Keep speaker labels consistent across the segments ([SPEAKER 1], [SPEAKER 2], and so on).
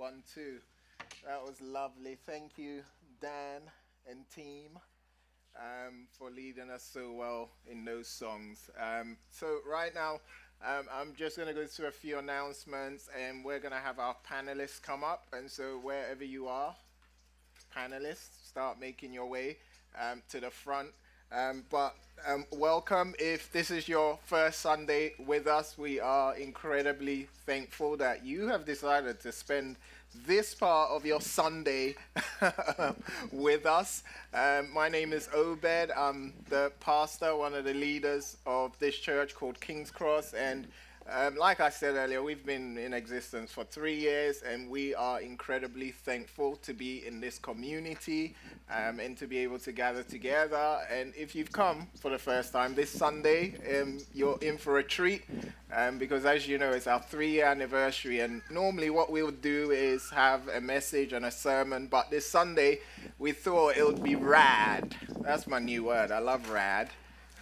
[SPEAKER 1] One, two. That was lovely. Thank you, Dan and team, um, for leading us so well in those songs. Um, so, right now, um, I'm just going to go through a few announcements and we're going to have our panelists come up. And so, wherever you are, panelists, start making your way um, to the front. Um, but um, welcome. If this is your first Sunday with us, we are incredibly thankful that you have decided to spend this part of your Sunday with us. Um, my name is Obed. I'm the pastor, one of the leaders of this church called King's Cross, and um, like I said earlier, we've been in existence for three years, and we are incredibly thankful to be in this community um, and to be able to gather together. And if you've come for the first time this Sunday, um, you're in for a treat um, because, as you know, it's our three year anniversary. And normally, what we would do is have a message and a sermon, but this Sunday, we thought it would be rad. That's my new word. I love rad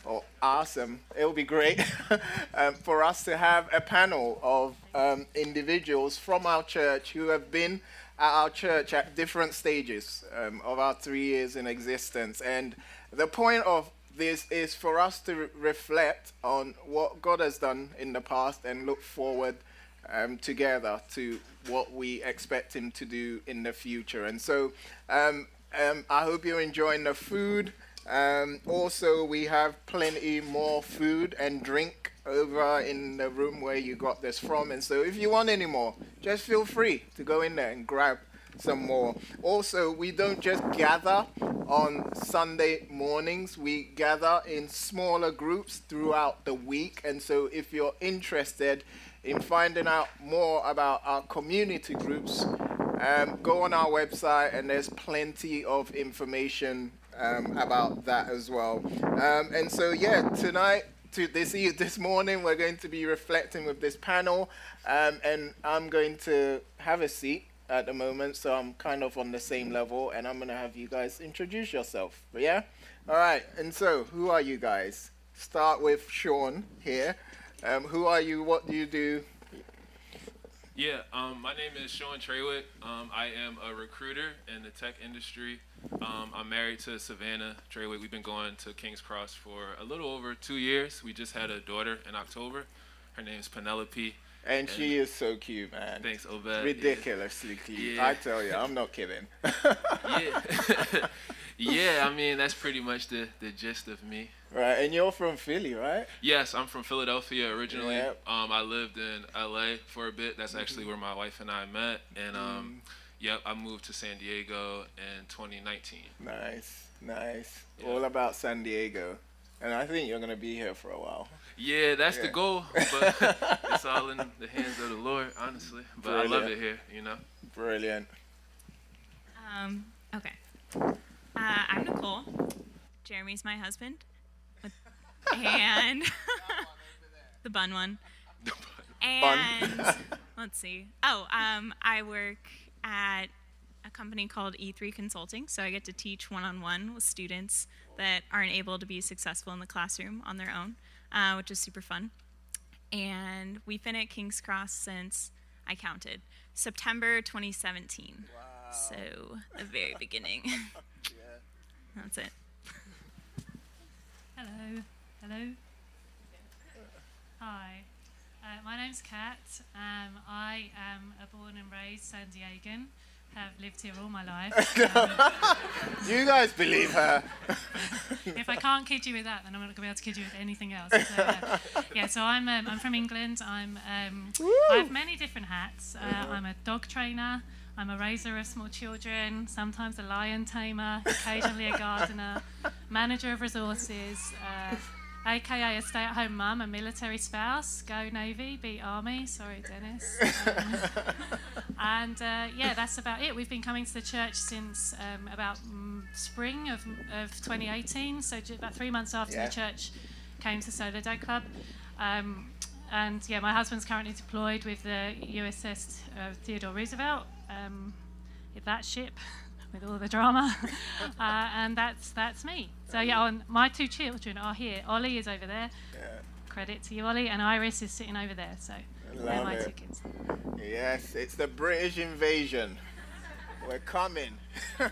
[SPEAKER 1] oh, awesome. It will be great um, for us to have a panel of um, individuals from our church who have been at our church at different stages um, of our three years in existence. And the point of this is for us to re- reflect on what God has done in the past and look forward um, together to what we expect Him to do in the future. And so um, um, I hope you're enjoying the food. Um, also, we have plenty more food and drink over in the room where you got this from. And so, if you want any more, just feel free to go in there and grab some more. Also, we don't just gather on Sunday mornings, we gather in smaller groups throughout the week. And so, if you're interested in finding out more about our community groups, um, go on our website and there's plenty of information um, about that as well. Um, and so, yeah, tonight, to this this morning, we're going to be reflecting with this panel, um, and I'm going to have a seat at the moment, so I'm kind of on the same level, and I'm going to have you guys introduce yourself. But yeah, all right. And so, who are you guys? Start with Sean here. Um, who are you? What do you do?
[SPEAKER 2] Yeah, um, my name is Sean Treywick. Um, I am a recruiter in the tech industry. Um, I'm married to Savannah Treywick. We've been going to King's Cross for a little over two years. We just had a daughter in October. Her name is Penelope.
[SPEAKER 1] And, and she is so cute, man.
[SPEAKER 2] Thanks, Obed.
[SPEAKER 1] Ridiculously yeah. cute. Yeah. I tell you, I'm not kidding.
[SPEAKER 2] yeah. yeah, I mean, that's pretty much the, the gist of me.
[SPEAKER 1] Right, and you're from Philly, right?
[SPEAKER 2] Yes, I'm from Philadelphia originally. Yep. Um, I lived in LA for a bit. That's actually mm-hmm. where my wife and I met. And um, mm. Yep, I moved to San Diego in 2019.
[SPEAKER 1] Nice, nice. All about San Diego. And I think you're going to be here for a while.
[SPEAKER 2] Yeah, that's yeah. the goal. But it's all in the hands of the Lord, honestly. But Brilliant. I love it here, you know?
[SPEAKER 1] Brilliant.
[SPEAKER 3] Um, okay. Uh, I'm Nicole. Jeremy's my husband. And the bun one. The bun. And let's see. Oh, um, I work at a company called E3 Consulting. So I get to teach one on one with students that aren't able to be successful in the classroom on their own, uh, which is super fun. And we've been at King's Cross since I counted September 2017. Wow. So the very beginning. yeah. That's it.
[SPEAKER 4] Hello. Hello. Hi. Uh, my name's Kat. Um, I am a born and raised San Diegan. Have lived here all my life.
[SPEAKER 1] Um, you guys believe her?
[SPEAKER 4] if I can't kid you with that, then I'm not going to be able to kid you with anything else. So, uh, yeah, so I'm um, I'm from England. I'm um, I have many different hats. Uh. I'm a dog trainer. I'm a raiser of small children, sometimes a lion tamer, occasionally a gardener, manager of resources, uh, aka a stay at home mum, a military spouse, go Navy, be Army. Sorry, Dennis. Um, and uh, yeah, that's about it. We've been coming to the church since um, about mm, spring of, of 2018, so about three months after yeah. the church came to Solar Day Club. Um, and yeah, my husband's currently deployed with the USS uh, Theodore Roosevelt. Um, that ship with all the drama. uh, and that's that's me. So yeah, and my two children are here. Ollie is over there. Yeah. Credit to you, Ollie, and Iris is sitting over there. So
[SPEAKER 3] Love my it. tickets.
[SPEAKER 1] Yes, it's the British invasion. We're coming.
[SPEAKER 5] How's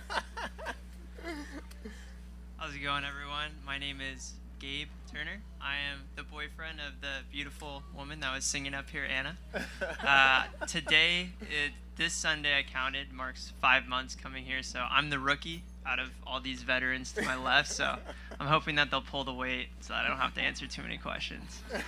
[SPEAKER 5] it going, everyone? My name is Gabe Turner. I am the boyfriend of the beautiful woman that was singing up here, Anna. Uh, today, it, this Sunday, I counted, marks five months coming here, so I'm the rookie out of all these veterans to my left. So I'm hoping that they'll pull the weight so I don't have to answer too many questions.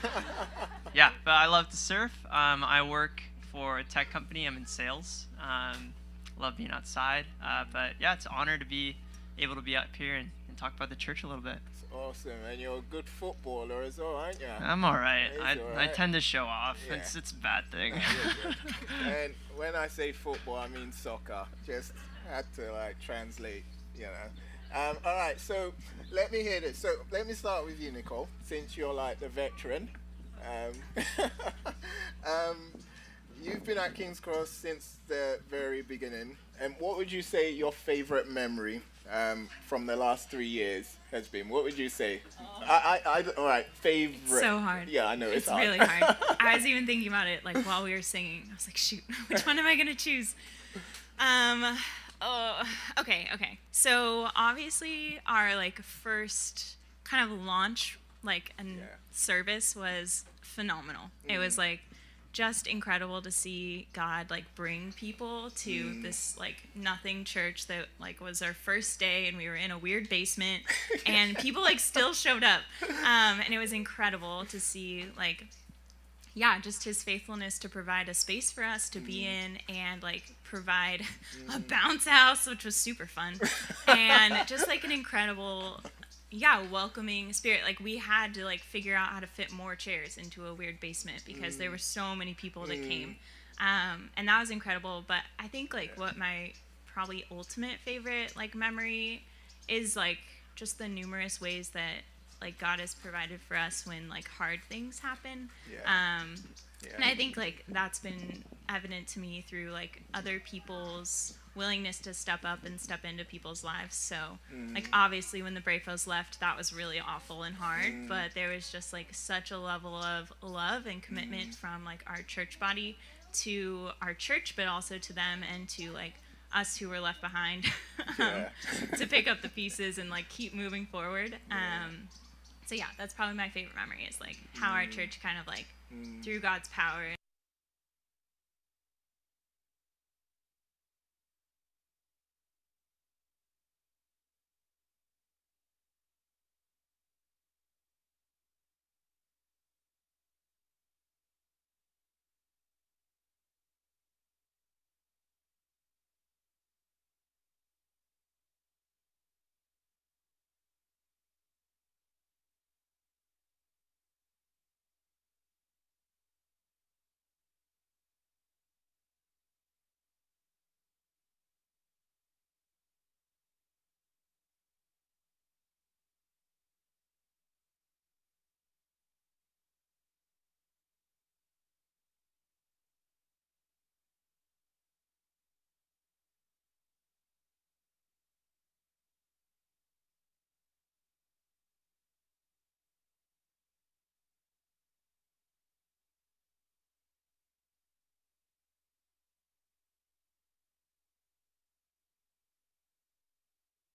[SPEAKER 5] Yeah, but I love to surf. Um, I work for a tech company. I'm in sales. Um, love being outside. Uh, but yeah, it's an honor to be able to be up here and, and talk about the church a little bit.
[SPEAKER 1] Awesome, and you're a good footballer as well, aren't you?
[SPEAKER 5] I'm all right. I, all right. I tend to show off. Yeah. It's it's a bad thing.
[SPEAKER 1] and when I say football, I mean soccer. Just had to like translate you know. Um, all right, so let me hear this. So let me start with you, Nicole, since you're like the veteran. Um, um, you've been at King's Cross since the very beginning. And what would you say your favorite memory um, from the last three years has been? What would you say? Oh. I, I, I, all right, favorite.
[SPEAKER 3] So hard.
[SPEAKER 1] Yeah, I know
[SPEAKER 3] it's,
[SPEAKER 1] it's
[SPEAKER 3] hard. really hard. I was even thinking about it like while we were singing. I was like, shoot, which one am I gonna choose? Um, Oh, okay, okay. So obviously, our like first kind of launch like and yeah. service was phenomenal. Mm. It was mm. like just incredible to see God like bring people to mm. this like nothing church that like was our first day and we were in a weird basement and people like still showed up um, and it was incredible to see like yeah, just his faithfulness to provide a space for us to be mm. in and like provide a mm. bounce house, which was super fun. and just like an incredible yeah, welcoming spirit. Like we had to like figure out how to fit more chairs into a weird basement because mm. there were so many people that mm. came. Um, and that was incredible. But I think like what my probably ultimate favorite like memory is like just the numerous ways that like God has provided for us when like hard things happen. Yeah. Um, yeah. And I think like that's been evident to me through like other people's willingness to step up and step into people's lives. So mm. like obviously when the Brafos left, that was really awful and hard. Mm. But there was just like such a level of love and commitment mm. from like our church body to our church, but also to them and to like us who were left behind um, to pick up the pieces and like keep moving forward. Um, so yeah, that's probably my favorite memory is like how our church kind of like through God's power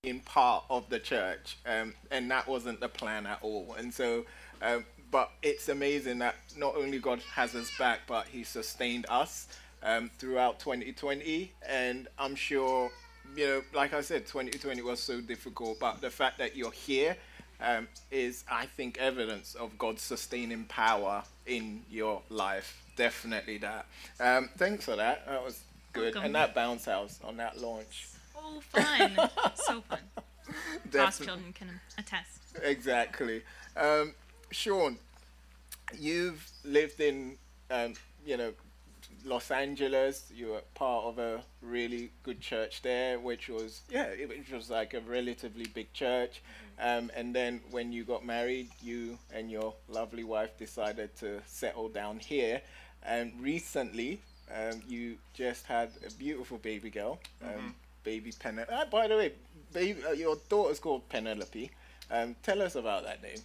[SPEAKER 1] in part of the church, um, and that wasn't the plan at all. And so, um, but it's amazing that not only God has us back, but He sustained us um, throughout 2020. And I'm sure, you know, like I said, 2020 was so difficult, but the fact that you're here um, is, I think, evidence of God's sustaining power in your life. Definitely that. Um, thanks for that. That was good. Welcome. And that bounce house on that launch
[SPEAKER 3] so fun. so fun. Cross children can attest.
[SPEAKER 1] Exactly. Um, Sean, you've lived in, um, you know, Los Angeles. You were part of a really good church there, which was yeah, it, which was like a relatively big church. Mm-hmm. Um, and then when you got married, you and your lovely wife decided to settle down here. And recently, um, you just had a beautiful baby girl. Um, mm-hmm baby Penelope. Ah, by the way, baby, uh, your daughter's called Penelope. Um, tell us about that name.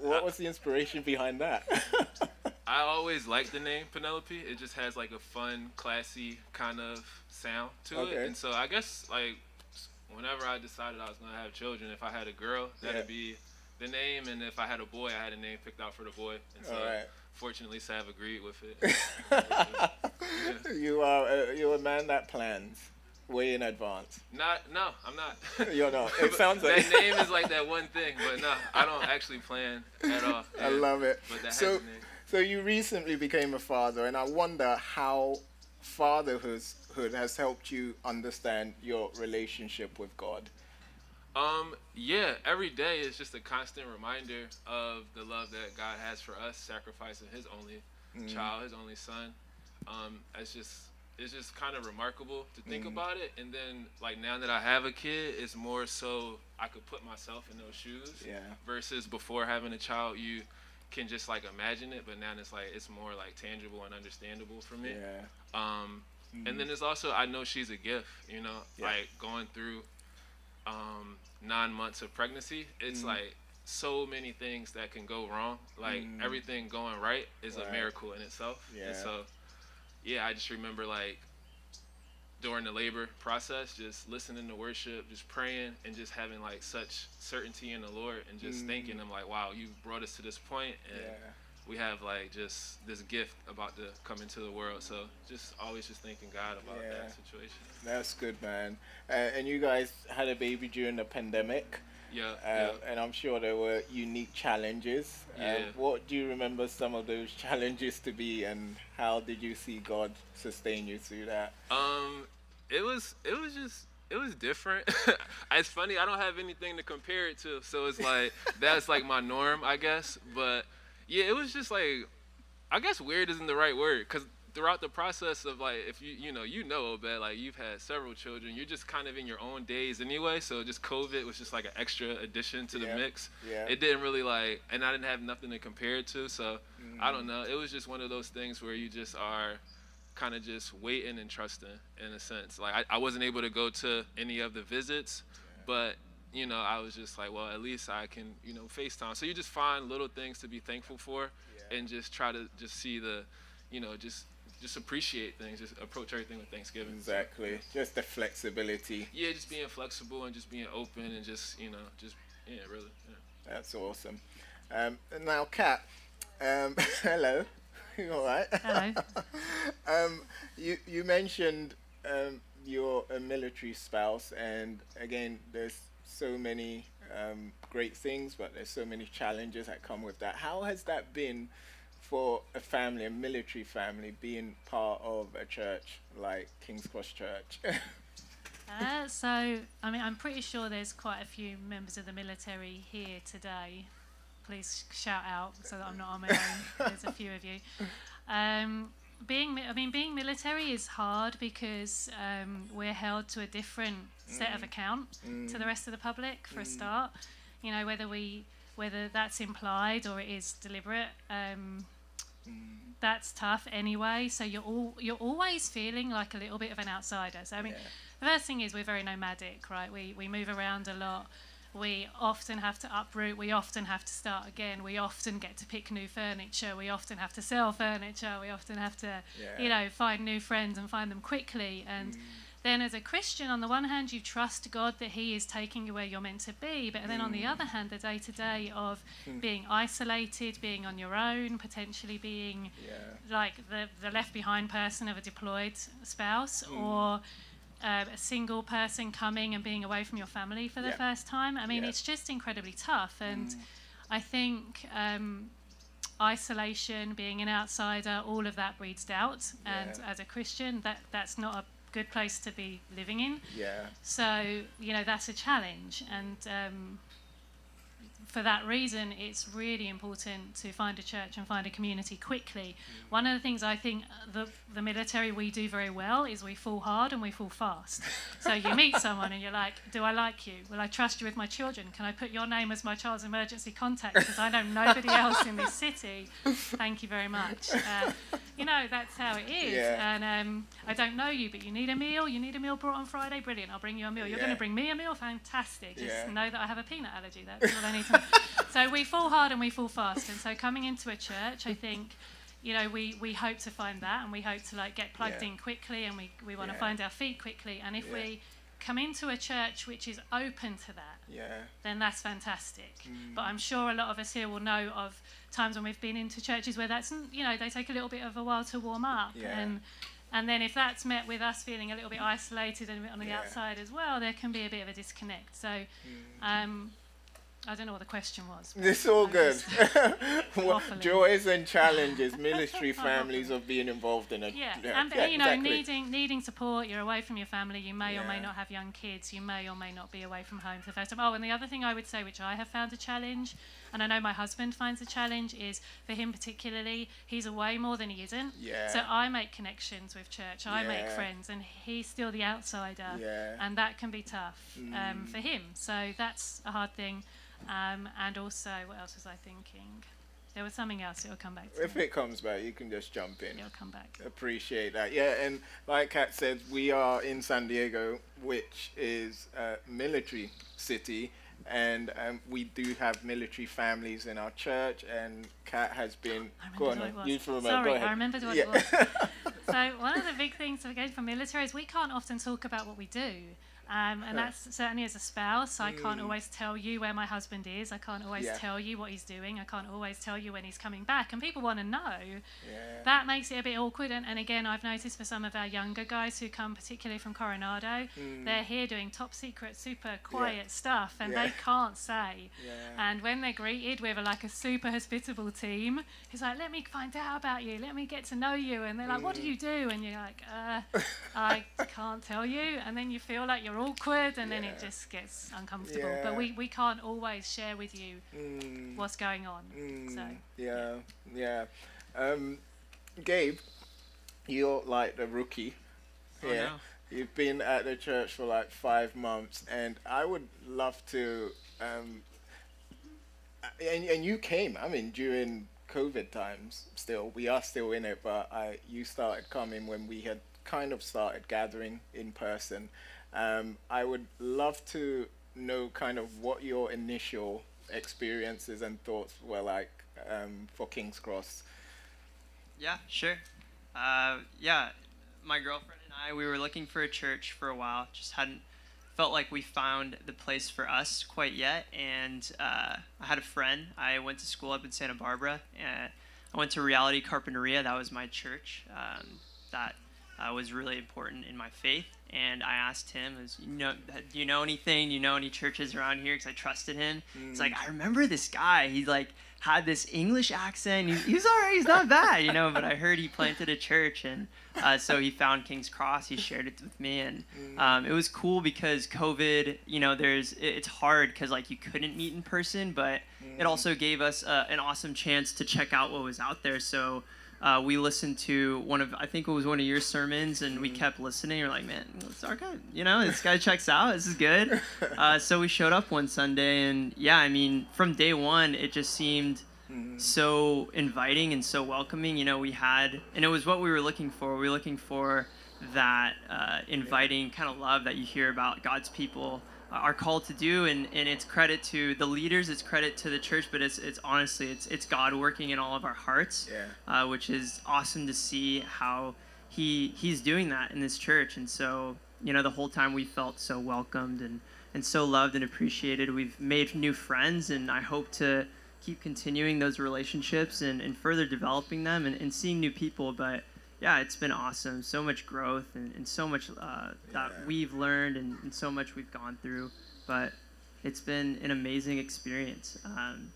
[SPEAKER 1] What uh, was the inspiration behind that?
[SPEAKER 2] I always liked the name Penelope. It just has like a fun, classy kind of sound to
[SPEAKER 1] Okay.
[SPEAKER 2] it. And so I guess like whenever I decided I was gonna have children, if I had a girl, that'd
[SPEAKER 1] Yeah.
[SPEAKER 2] be the name, and if I had a boy, I had a name picked out for the boy. And so fortunately, Sav agreed with it.
[SPEAKER 1] you are uh, you're a man that plans way in advance.
[SPEAKER 2] Not no, I'm not.
[SPEAKER 1] You're not. It sounds like
[SPEAKER 2] that name is like that one thing, but no, I don't actually plan at all.
[SPEAKER 1] I love it.
[SPEAKER 2] But that
[SPEAKER 1] so,
[SPEAKER 2] has a name.
[SPEAKER 1] so you recently became a father, and I wonder how fatherhood has helped you understand your relationship with God.
[SPEAKER 2] Um, yeah, every day is just a constant reminder of the love that God has for us, sacrificing His only child, His only son. Um, it's just it's just kind of remarkable to think about it. And then like now that I have a kid, it's more so I could put myself in those shoes.
[SPEAKER 1] Yeah.
[SPEAKER 2] Versus before having a child, you can just like imagine it, but now it's like it's more like tangible and understandable for me.
[SPEAKER 1] Yeah.
[SPEAKER 2] Um, and then it's also I know she's a gift. You know,
[SPEAKER 1] Yeah.
[SPEAKER 2] like going through um, nine months of pregnancy,
[SPEAKER 1] Mm.
[SPEAKER 2] it's like so many things that can go wrong. Like everything going right is
[SPEAKER 1] Mm. Right.
[SPEAKER 2] a miracle in itself.
[SPEAKER 1] Yeah.
[SPEAKER 2] And so, yeah, I just remember like during the labor process, just listening to worship, just praying, and just having like such certainty in the Lord, and just thinking, I'm like, wow, you brought us to this point, and
[SPEAKER 1] Mm. Yeah.
[SPEAKER 2] we have like just this gift about to come into the world. So just always just thanking God about
[SPEAKER 1] Yeah.
[SPEAKER 2] that situation.
[SPEAKER 1] That's good, man. Uh, and you guys had a baby during the pandemic,
[SPEAKER 2] Yeah,
[SPEAKER 1] uh,
[SPEAKER 2] yeah.
[SPEAKER 1] and I'm sure there were unique challenges. Um,
[SPEAKER 2] Yeah.
[SPEAKER 1] what do you remember some of those challenges to be, and how did you see God sustain you through that?
[SPEAKER 2] Um, it was it was just it was different. it's funny I don't have anything to compare it to, so it's like that's like my norm, I guess. But yeah, it was just like I guess weird isn't the right word because throughout the process of like if you you know you know Obed like you've had several children, you're just kind of in your own days anyway. So just COVID was just like an extra addition to the
[SPEAKER 1] Yeah.
[SPEAKER 2] mix.
[SPEAKER 1] Yeah.
[SPEAKER 2] It didn't really like, and I didn't have nothing to compare it to, so I
[SPEAKER 1] Mm.
[SPEAKER 2] don't know. It was just one of those things where you just are kind of just waiting and trusting in a sense. Like I, I wasn't able to go to any of the visits, but you know, I was just like, well, at least I can, you know, FaceTime. So you just find little things to be thankful for
[SPEAKER 1] Yeah.
[SPEAKER 2] and just try to just see the, you know, just just appreciate things, just approach everything with Thanksgiving.
[SPEAKER 1] Exactly. Just the flexibility.
[SPEAKER 2] Yeah, just being flexible and just being open and just, you know, just yeah, really. Yeah.
[SPEAKER 1] That's awesome. Um, now, Kat. Um, hello. You all right?
[SPEAKER 4] Hello.
[SPEAKER 1] um, you you mentioned um, you're a military spouse, and again, there's so many um, great things, but there's so many challenges that come with that. How has that been for a family, a military family, being part of a church like King's Cross Church?
[SPEAKER 4] Uh, so, I mean, I'm pretty sure there's quite a few members of the military here today. Please shout out so that I'm not on my own. There's a few of you. Um, being, I mean, being military is hard because um, we're held to a different set of account to the rest of the public. For a start, you know, whether we, whether that's implied or it is deliberate. Um, that's tough anyway. So you're all you're always feeling like a little bit of an outsider. So I mean, the first thing is we're very nomadic, right? We we move around a lot. We often have to uproot. We often have to start again. We often get to pick new furniture. We often have to sell furniture. We often have to,
[SPEAKER 1] Yeah.
[SPEAKER 4] you know, find new friends and find them quickly. And mm. Then, as a Christian, on the one hand, you trust God that He is taking you where you're meant to be. But then, on the other hand, the day to day of being isolated, being on your own, potentially being
[SPEAKER 1] yeah.
[SPEAKER 4] like the, the left behind person of a deployed spouse or uh, a single person coming and being away from your family for the
[SPEAKER 1] Yeah.
[SPEAKER 4] first time. I mean,
[SPEAKER 1] Yeah.
[SPEAKER 4] it's just incredibly tough. And I think um, isolation, being an outsider, all of that breeds doubt. And as a Christian, that, that's not a good place to be living in.
[SPEAKER 1] Yeah.
[SPEAKER 4] So, you know, that's a challenge. And um, for that reason, it's really important to find a church and find a community quickly. One of the things I think the, the military we do very well is we fall hard and we fall fast. So you meet someone and you're like, Do I like you? Will I trust you with my children? Can I put your name as my child's emergency contact because I know nobody else in this city? Thank you very much. Uh, you know, that's how it is.
[SPEAKER 1] Yeah.
[SPEAKER 4] And um, I don't know you, but you need a meal. You need a meal brought on Friday. Brilliant. I'll bring you a meal. You're
[SPEAKER 1] Yeah.
[SPEAKER 4] going to bring me a meal. Fantastic. Just
[SPEAKER 1] Yeah.
[SPEAKER 4] know that I have a peanut allergy. That's all I need to know. so we fall hard and we fall fast. And so coming into a church, I think, you know, we, we hope to find that and we hope to like get plugged
[SPEAKER 1] Yeah.
[SPEAKER 4] in quickly and we, we want to
[SPEAKER 1] Yeah.
[SPEAKER 4] find our feet quickly. And if
[SPEAKER 1] Yeah.
[SPEAKER 4] we come into a church which is open to that,
[SPEAKER 1] Yeah.
[SPEAKER 4] then that's fantastic.
[SPEAKER 1] Mm.
[SPEAKER 4] But I'm sure a lot of us here will know of times when we've been into churches where that's, you know, they take a little bit of a while to warm up.
[SPEAKER 1] Yeah.
[SPEAKER 4] And and then if that's met with us feeling a little bit isolated and a bit on the outside as well, there can be a bit of a disconnect. So
[SPEAKER 1] Mm.
[SPEAKER 4] um, I don't know what the question was.
[SPEAKER 1] It's all
[SPEAKER 4] I
[SPEAKER 1] good.
[SPEAKER 4] waffling.
[SPEAKER 1] joys and challenges, military families of being involved in a
[SPEAKER 4] Yeah,
[SPEAKER 1] yeah,
[SPEAKER 4] and
[SPEAKER 1] yeah,
[SPEAKER 4] you know,
[SPEAKER 1] exactly.
[SPEAKER 4] needing needing support. You're away from your family. You may or may not have young kids. You may or may not be away from home for the first time. Oh, and the other thing I would say, which I have found a challenge, and I know my husband finds a challenge, is for him particularly, he's away more than he isn't.
[SPEAKER 1] Yeah.
[SPEAKER 4] So I make connections with church. I make friends, and he's still the outsider.
[SPEAKER 1] Yeah.
[SPEAKER 4] And that can be tough um,
[SPEAKER 1] Mm.
[SPEAKER 4] for him. So that's a hard thing. Um, and also, what else was I thinking? There was something else. It'll come back to
[SPEAKER 1] If
[SPEAKER 4] me.
[SPEAKER 1] it comes back, you can just jump in.
[SPEAKER 4] It'll come back.
[SPEAKER 1] Appreciate that. Yeah, and like Kat said, we are in San Diego, which is a military city, and um, we do have military families in our church. And Kat has been.
[SPEAKER 4] I
[SPEAKER 1] go on, you remember,
[SPEAKER 4] Sorry, I remembered what
[SPEAKER 1] yeah.
[SPEAKER 4] it was. so one of the big things again for military is we can't often talk about what we do. Um, and
[SPEAKER 1] Yeah.
[SPEAKER 4] that's certainly as a spouse, I can't
[SPEAKER 1] Mm.
[SPEAKER 4] always tell you where my husband is. I can't always
[SPEAKER 1] Yeah.
[SPEAKER 4] tell you what he's doing. I can't always tell you when he's coming back. And people want to know.
[SPEAKER 1] yeah.
[SPEAKER 4] That makes it a bit awkward. And, and again, I've noticed for some of our younger guys who come particularly from Coronado,
[SPEAKER 1] Mm.
[SPEAKER 4] they're here doing top secret, super quiet stuff, and
[SPEAKER 1] Yeah.
[SPEAKER 4] they can't say.
[SPEAKER 1] yeah.
[SPEAKER 4] And when they're greeted with a, like a super hospitable team, it's like, let me find out about you, let me get to know you. And they're like, what do you do? And you're like, uh, I can't tell you. And then you feel like you're awkward, and then it just gets uncomfortable.
[SPEAKER 1] Yeah.
[SPEAKER 4] But we, we can't always share with you
[SPEAKER 1] Mm.
[SPEAKER 4] what's going on.
[SPEAKER 1] Mm,
[SPEAKER 4] So,
[SPEAKER 1] yeah, yeah. Um, Gabe, you're like the rookie.
[SPEAKER 5] Oh,
[SPEAKER 1] here.
[SPEAKER 5] no.
[SPEAKER 1] You've been at the church for like five months, and I would love to. Um, and, and you came, I mean, during COVID times. Still, we are still in it, but I you started coming when we had kind of started gathering in person. Um, I would love to know kind of what your initial experiences and thoughts were like um, for King's Cross.
[SPEAKER 5] Yeah, sure. Uh, yeah, my girlfriend and I, we were looking for a church for a while. Just hadn't felt like we found the place for us quite yet. And uh, I had a friend. I went to school up in Santa Barbara. And I went to Reality Carpinteria. That was my church. Um, that uh, was really important in my faith. And I asked him, "Is you know, do you know anything? Do you know any churches around here?" Because I trusted him. He's like, "I remember this guy. He like had this English accent. He's, he was alright. He's not bad, you know." But I heard he planted a church, and uh, so he found King's Cross. He shared it with me, and um, it was cool because COVID. You know, there's it, it's hard because like you couldn't meet in person, but it also gave us uh, an awesome chance to check out what was out there. So uh, we listened to one of I think it was one of your sermons, and we kept listening. You're like, man, it's our guy. You know, this guy checks out. This is good. Uh, so we showed up one Sunday, and yeah, I mean, from day one, it just seemed so inviting and so welcoming. You know, we had, and it was what we were looking for. We were looking for that uh, inviting kind of love that you hear about God's people are called to do, and, and it's credit to the leaders, it's credit to the church, but it's it's honestly it's it's God working in all of our hearts,
[SPEAKER 1] Yeah.
[SPEAKER 5] uh, which is awesome to see how he he's doing that in this church, and so you know the whole time we felt so welcomed and and so loved and appreciated. We've made new friends, and I hope to keep continuing those relationships and, and further developing them and, and seeing new people. But yeah, it's been awesome. So much growth and, and so much uh, that
[SPEAKER 1] Yeah.
[SPEAKER 5] we've learned and, and so much we've gone through. But it's been an amazing experience. Um,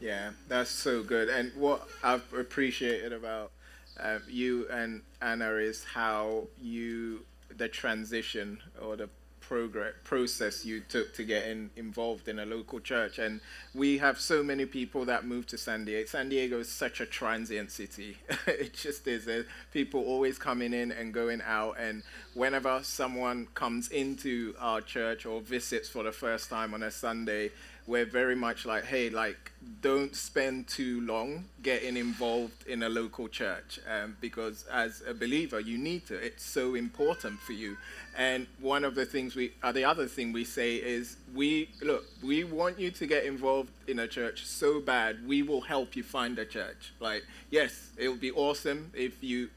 [SPEAKER 1] Yeah, that's so good. And what I've appreciated about um, you and Anna is how you the transition or the progress process you took to get in, involved in a local church. And we have so many people that move to San Diego. San Diego is such a transient city. it just is. There's people always coming in and going out. And whenever someone comes into our church or visits for the first time on a Sunday, we're very much like, hey, like, don't spend too long getting involved in a local church um, because as a believer, you need to. It's so important for you. And one of the things we, uh, the other thing we say is, we look, we want you to get involved in a church so bad, we will help you find a church. Like, yes, it would be awesome if you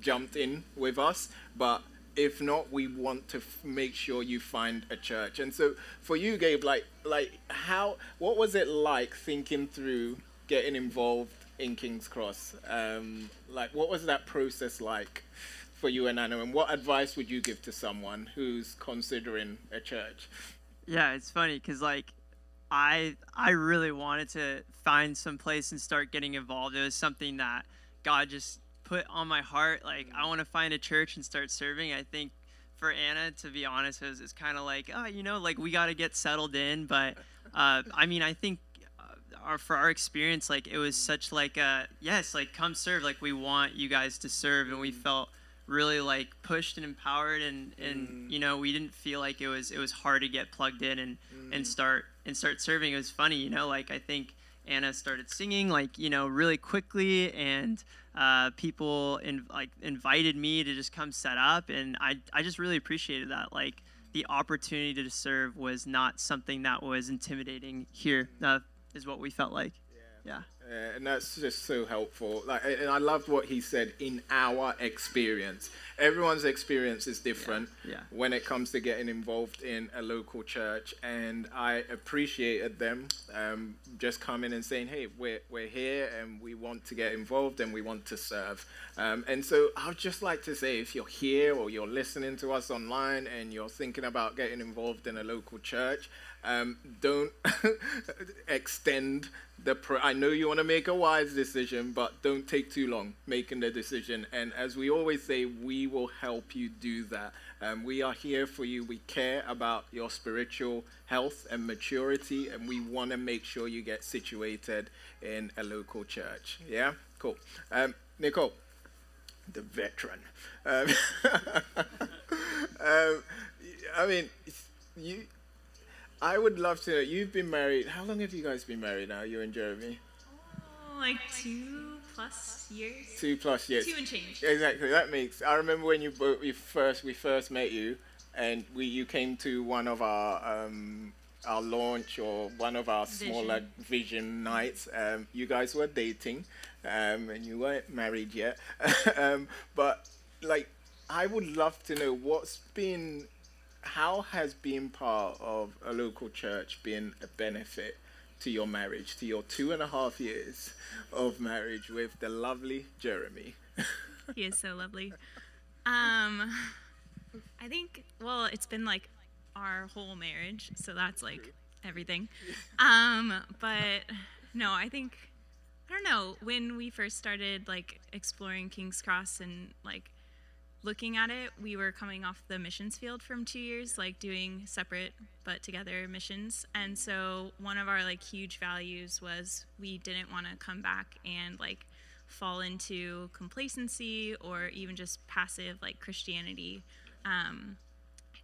[SPEAKER 1] jumped in with us, but if not, we want to make sure you find a church. And so, for you, Gabe, like, like how, what was it like thinking through getting involved in King's Cross? Um, like, what was that process like for you and Anna? And what advice would you give to someone who's considering a church?
[SPEAKER 5] Yeah, it's funny because like I I really wanted to find some place and start getting involved. It was something that God just put on my heart. Like I want to find a church and start serving. I think for Anna, to be honest, is it's kind of like oh, you know, like we got to get settled in. But uh, I mean, I think uh, our, for our experience, like it was such like a yes, like come serve. Like we want you guys to serve, and we felt really like pushed and empowered and and mm. you know we didn't feel like it was it was hard to get plugged in and mm. and start and start serving it was funny you know like i think anna started singing like you know really quickly and uh, people in, like invited me to just come set up and I, I just really appreciated that like the opportunity to serve was not something that was intimidating here uh, is what we felt like yeah.
[SPEAKER 1] Uh, and that's just so helpful. Like, and I loved what he said. In our experience, everyone's experience is different
[SPEAKER 5] yeah. Yeah.
[SPEAKER 1] when it comes to getting involved in a local church, and I appreciated them um, just coming and saying, "Hey, we're we're here, and we want to get involved, and we want to serve." Um, and so, I'd just like to say, if you're here or you're listening to us online, and you're thinking about getting involved in a local church, um, don't extend the. Pro- I know you want to make a wise decision, but don't take too long making the decision. And as we always say, we will help you do that. Um, we are here for you. We care about your spiritual health and maturity, and we want to make sure you get situated in a local church. Yeah, cool. Um, Nicole, the veteran. Um, um I mean, you I would love to know. You've been married. How long have you guys been married now? You and Jeremy.
[SPEAKER 3] Oh, like two plus years.
[SPEAKER 1] Two plus years.
[SPEAKER 3] Two and change.
[SPEAKER 1] Exactly. That makes. I remember when you both we first we first met you, and we you came to one of our um, our launch or one of our vision. smaller vision nights. Um, you guys were dating, um, and you weren't married yet. um, but like, I would love to know what's been how has being part of a local church been a benefit to your marriage, to your two and a half years of marriage with the lovely Jeremy?
[SPEAKER 3] he is so lovely. Um, I think, well, it's been like our whole marriage, so that's like everything. Um, but no, I think, I don't know, when we first started like exploring King's Cross and like looking at it, we were coming off the missions field from two years, like doing separate but together missions. And so one of our like huge values was we didn't want to come back and like fall into complacency or even just passive like Christianity. Um,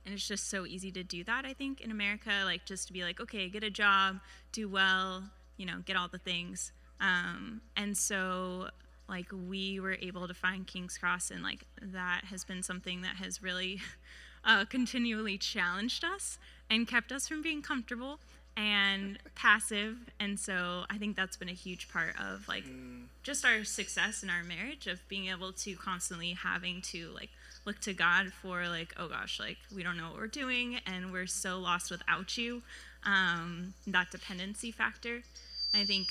[SPEAKER 3] and it's just so easy to do that, I think, in America, like just to be like, okay, get a job, do well, you know, get all the things. Um, and so like we were able to find King's Cross, and like that has been something that has really uh, continually challenged us and kept us from being comfortable and passive. And so I think that's been a huge part of like mm. just our success in our marriage of being able to constantly having to like look to God for like, oh gosh, like we don't know what we're doing and we're so lost without you. Um, that dependency factor. I think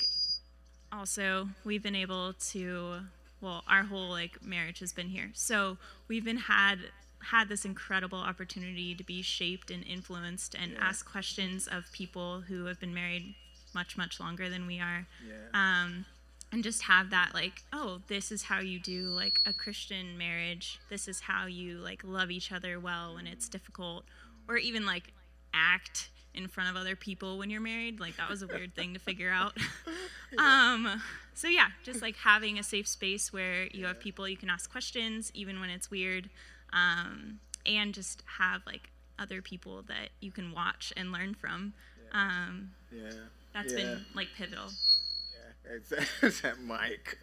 [SPEAKER 3] also we've been able to well our whole like marriage has been here so we've been had had this incredible opportunity to be shaped and influenced and yeah. ask questions of people who have been married much much longer than we are
[SPEAKER 1] yeah.
[SPEAKER 3] um, and just have that like oh this is how you do like a christian marriage this is how you like love each other well when it's difficult or even like act in front of other people when you're married. Like that was a weird thing to figure out. um, so yeah, just like having a safe space where you have people you can ask questions even when it's weird, um, and just have like other people that you can watch and learn from. Um, yeah. That's yeah. been like pivotal.
[SPEAKER 1] Yeah, it's that Mike.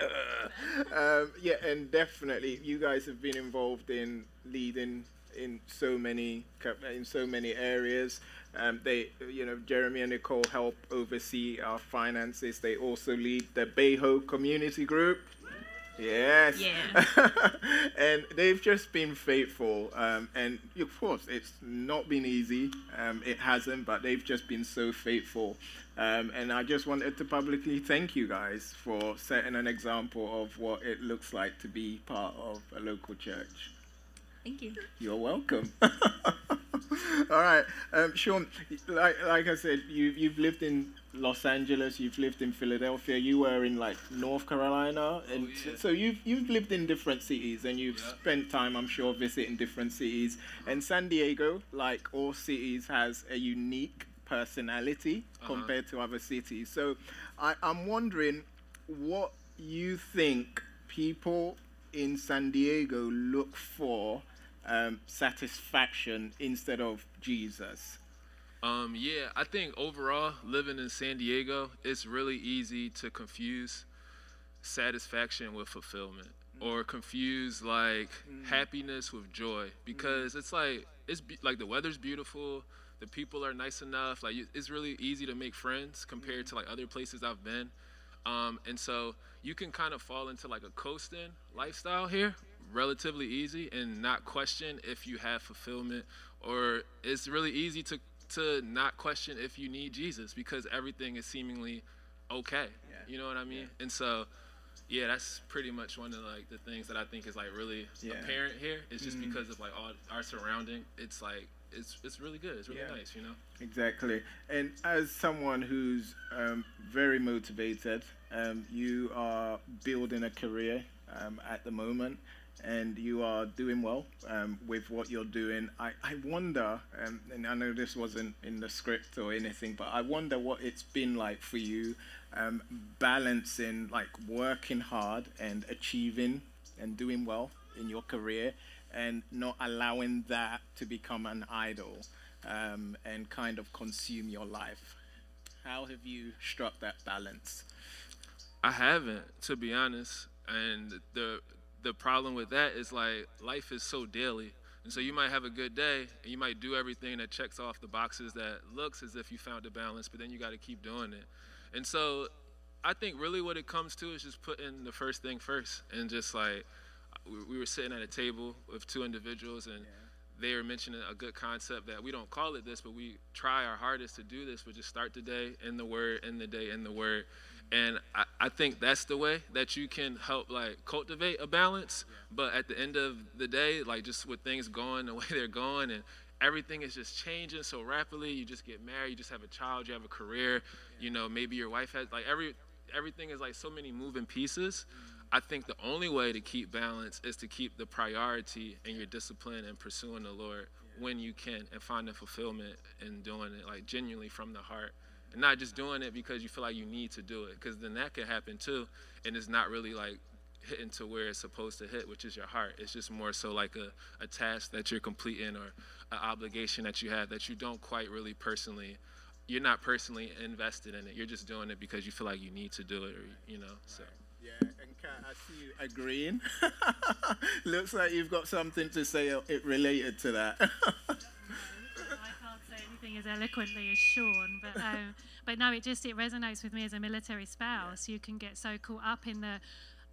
[SPEAKER 1] um, yeah, and definitely, you guys have been involved in leading in so many in so many areas. Um, they, you know, Jeremy and Nicole help oversee our finances. They also lead the Bay Ho Community Group. Yes.
[SPEAKER 3] Yeah.
[SPEAKER 1] and they've just been faithful. Um, and of course, it's not been easy. Um, it hasn't, but they've just been so faithful. Um, and I just wanted to publicly thank you guys for setting an example of what it looks like to be part of a local church.
[SPEAKER 3] Thank you.
[SPEAKER 1] You're welcome. All right, um, Sean. Like, like I said, you you've lived in Los Angeles, you've lived in Philadelphia, you were in like North Carolina, and oh, yeah. so you've you've lived in different cities and you've yeah. spent time, I'm sure, visiting different cities. And San Diego, like all cities, has a unique personality uh-huh. compared to other cities. So I, I'm wondering what you think people in San Diego look for um, satisfaction instead of Jesus.
[SPEAKER 2] Um, yeah, I think overall, living in San Diego, it's really easy to confuse satisfaction with fulfillment mm. or confuse like mm. happiness with joy because mm. it's like it's be- like the weather's beautiful the people are nice enough like it's really easy to make friends compared to like other places i've been um, and so you can kind of fall into like a coasting lifestyle here relatively easy and not question if you have fulfillment or it's really easy to to not question if you need Jesus because everything is seemingly okay. Yeah. You know what I mean? Yeah. And so, yeah, that's pretty much one of like the things that I think is like really yeah. apparent here. It's just mm-hmm. because of like all our surrounding. It's like it's it's really good. It's really nice, you know.
[SPEAKER 1] Exactly. And as someone who's um, very motivated, um, you are building a career um, at the moment and you are doing well um, with what you're doing. I, I wonder, um, and I know this wasn't in the script or anything, but I wonder what it's been like for you um, balancing like working hard and achieving and doing well in your career and not allowing that to become an idol um, and kind of consume your life. How have you struck that balance?
[SPEAKER 2] I haven't, to be honest. And the the problem with that is like life is so daily. And so you might have a good day and you might do everything that checks off the boxes that looks as if you found a balance, but then you got to keep doing it. And so I think really what it comes to is just putting the first thing first and just like we, were sitting at a table with two individuals and yeah. they were mentioning a good concept that we don't call it this, but we try our hardest to do this, but just start the day in the word, in the day, in the word and I, I, think that's the way that you can help like cultivate a balance. But at the end of the day like just with things going the way they're going and everything is just changing so rapidly you just get married you just have a child you have a career you know maybe your wife has like every everything is like so many moving pieces. Mm-hmm. I think the only way to keep balance is to keep the priority in your discipline and pursuing the lord when you can and finding fulfillment in doing it like genuinely from the heart and not just doing it because you feel like you need to do it because then that could happen too and it's not really like hitting to where it's supposed to hit which is your heart. It's just more so like a, a task that you're completing or an obligation that you have that you don't quite really personally you're not personally invested in it. You're just doing it because you feel like you need to do it or you know so.
[SPEAKER 1] Yeah and Kat, i see you agreeing. Looks like you've got something to say uh, it related to that
[SPEAKER 4] as eloquently as Sean, but um, but no, it just it resonates with me as a military spouse. You can get so caught up in the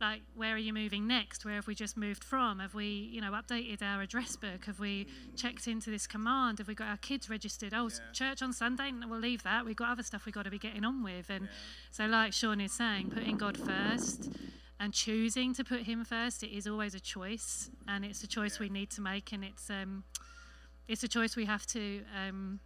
[SPEAKER 4] like where are you moving next? Where have we just moved from? Have we you know updated our address book? Have we checked into this command? Have we got our kids registered? Oh yeah. church on sunday? We'll leave that. We've got other stuff we've got to be getting on with. And yeah. so like sean is saying putting god first and choosing to put him first it is always a choice. And it's a choice yeah. we need to make. And it's um it's a choice we have to um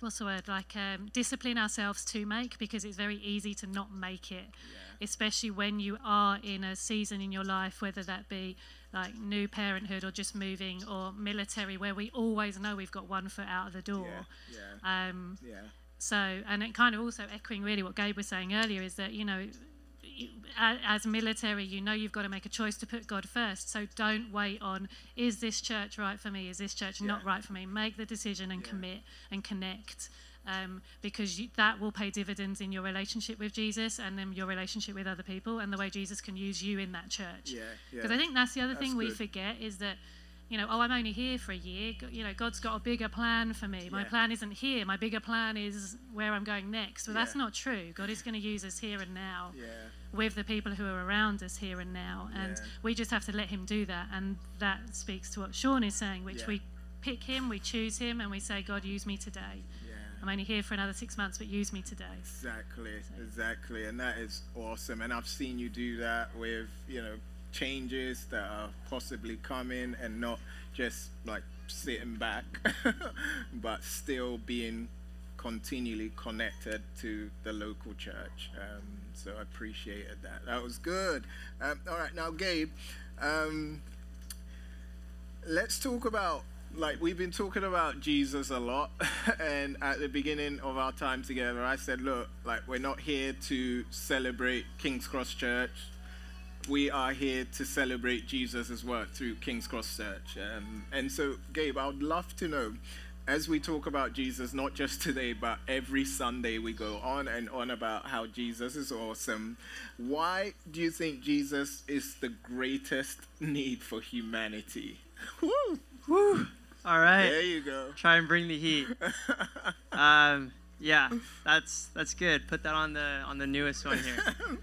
[SPEAKER 4] what's the word like um, discipline ourselves to make because it's very easy to not make it yeah. especially when you are in a season in your life whether that be like new parenthood or just moving or military where we always know we've got one foot out of the door
[SPEAKER 1] yeah, yeah. Um,
[SPEAKER 4] yeah. so and it kind of also echoing really what gabe was saying earlier is that you know as military, you know you've got to make a choice to put God first. So don't wait on, is this church right for me? Is this church yeah. not right for me? Make the decision and yeah. commit and connect. um, because you, that will pay dividends in your relationship with Jesus and then your relationship with other people and the way Jesus can use you in that church. Because
[SPEAKER 1] yeah.
[SPEAKER 4] I think that's the other
[SPEAKER 1] That's
[SPEAKER 4] thing we
[SPEAKER 1] good.
[SPEAKER 4] forget is that, you know, oh, I'm only here for a year. You know, God's got a bigger plan for me. My
[SPEAKER 1] Yeah.
[SPEAKER 4] plan isn't here. My bigger plan is where I'm going next. Well, that's
[SPEAKER 1] Yeah.
[SPEAKER 4] not true. God is going to use us here and now
[SPEAKER 1] Yeah.
[SPEAKER 4] with the people who are around us here and now. And we just have to let Him do that. And that speaks to what Sean is saying, which we pick Him, we choose Him, and we say, God, use me today. I'm only here for another six months, but use me today.
[SPEAKER 1] Exactly, exactly, and that is awesome. And I've seen you do that with you know changes that are possibly coming, and not just like sitting back, but still being continually connected to the local church. Um, so I appreciated that. That was good. Um, all right, now Gabe, um, let's talk about like we've been talking about Jesus a lot and at the beginning of our time together I said look like we're not here to celebrate King's Cross Church we are here to celebrate Jesus' work through King's Cross Church um, and so Gabe I would love to know as we talk about Jesus not just today but every Sunday we go on and on about how Jesus is awesome why do you think Jesus is the greatest need for humanity Woo!
[SPEAKER 5] Woo. All right.
[SPEAKER 1] There you go.
[SPEAKER 5] Try and bring the heat. um, yeah, that's that's good. Put that on the on the newest one here.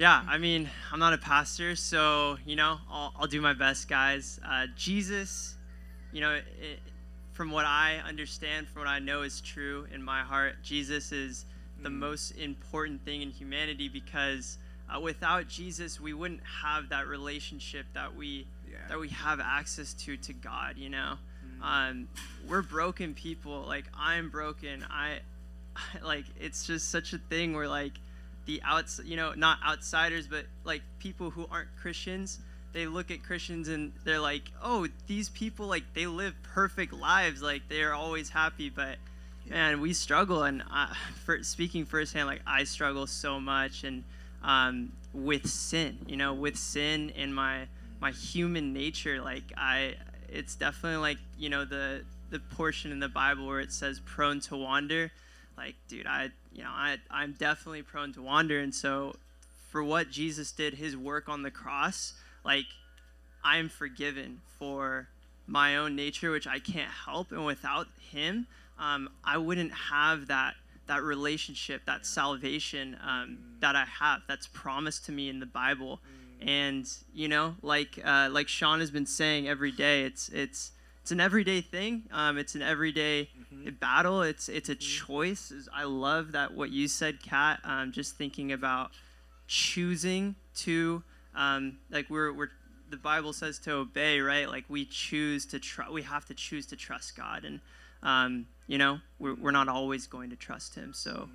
[SPEAKER 5] Yeah, I mean, I'm not a pastor, so you know, I'll I'll do my best, guys. Uh, Jesus, you know, it, from what I understand, from what I know is true in my heart, Jesus is the most important thing in humanity because uh, without Jesus, we wouldn't have that relationship that we
[SPEAKER 1] Yeah.
[SPEAKER 5] that we have access to to God. You know, um, we're broken people. Like I'm broken. I, I like it's just such a thing where like the outs, you know, not outsiders, but like people who aren't Christians. They look at Christians and they're like, "Oh, these people like they live perfect lives, like they're always happy." But man, we struggle, and uh, for speaking firsthand, like I struggle so much, and um, with sin, you know, with sin in my my human nature, like I, it's definitely like you know the the portion in the Bible where it says prone to wander, like dude, I you know I I'm definitely prone to wander, and so for what Jesus did, His work on the cross, like I am forgiven for my own nature, which I can't help, and without Him, um, I wouldn't have that that relationship, that salvation um, that I have, that's promised to me in the Bible. And you know, like uh, like Sean has been saying every day, it's it's it's an everyday thing. Um, it's an everyday battle. It's it's a choice. I love that what you said, Kat. Um, just thinking about choosing to um, like we're we're the Bible says to obey, right? Like we choose to trust. We have to choose to trust God, and um, you know we're we're not always going to trust Him. So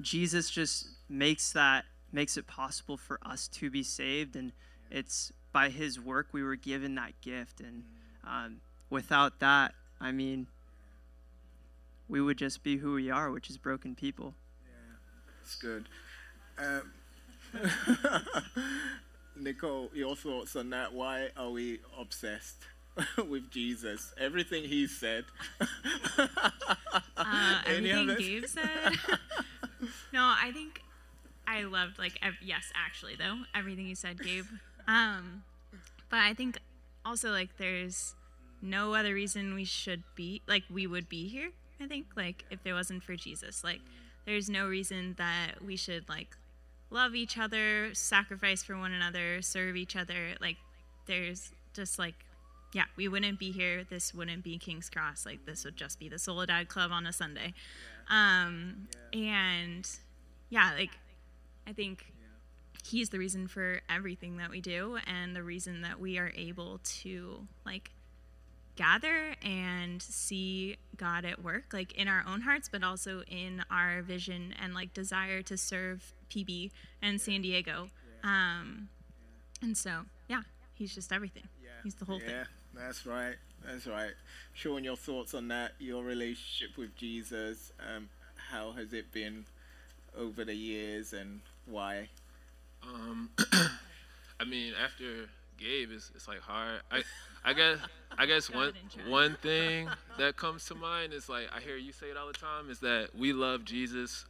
[SPEAKER 5] Jesus just makes that makes it possible for us to be saved, and it's by His work we were given that gift, and um, without that, I mean, we would just be who we are, which is broken people.
[SPEAKER 1] It's good. Um, Nicole, your thoughts on that? Why are we obsessed with Jesus? Everything he said.
[SPEAKER 3] Uh,
[SPEAKER 1] Any
[SPEAKER 3] everything
[SPEAKER 1] others?
[SPEAKER 3] Gabe said. no, I think I loved like ev- yes, actually though everything you said, Gabe. Um, but I think also like there's no other reason we should be like we would be here. I think like if it wasn't for Jesus, like there's no reason that we should like love each other, sacrifice for one another, serve each other. Like there's just like yeah, we wouldn't be here. This wouldn't be King's Cross. Like this would just be the Soledad Club on a Sunday. Um, and yeah, like I think he's the reason for everything that we do and the reason that we are able to like gather and see God at work, like in our own hearts, but also in our vision and like desire to serve PB and San Diego. Um, and so, yeah, he's just everything. He's the whole
[SPEAKER 1] yeah,
[SPEAKER 3] thing.
[SPEAKER 1] Yeah, that's right. That's right. Sean, your thoughts on that? Your relationship with Jesus? Um, how has it been over the years, and why?
[SPEAKER 2] Um, I mean, after Gabe, it's, it's like hard. I, I guess I guess one one thing that comes to mind is like I hear you say it all the time is that we love Jesus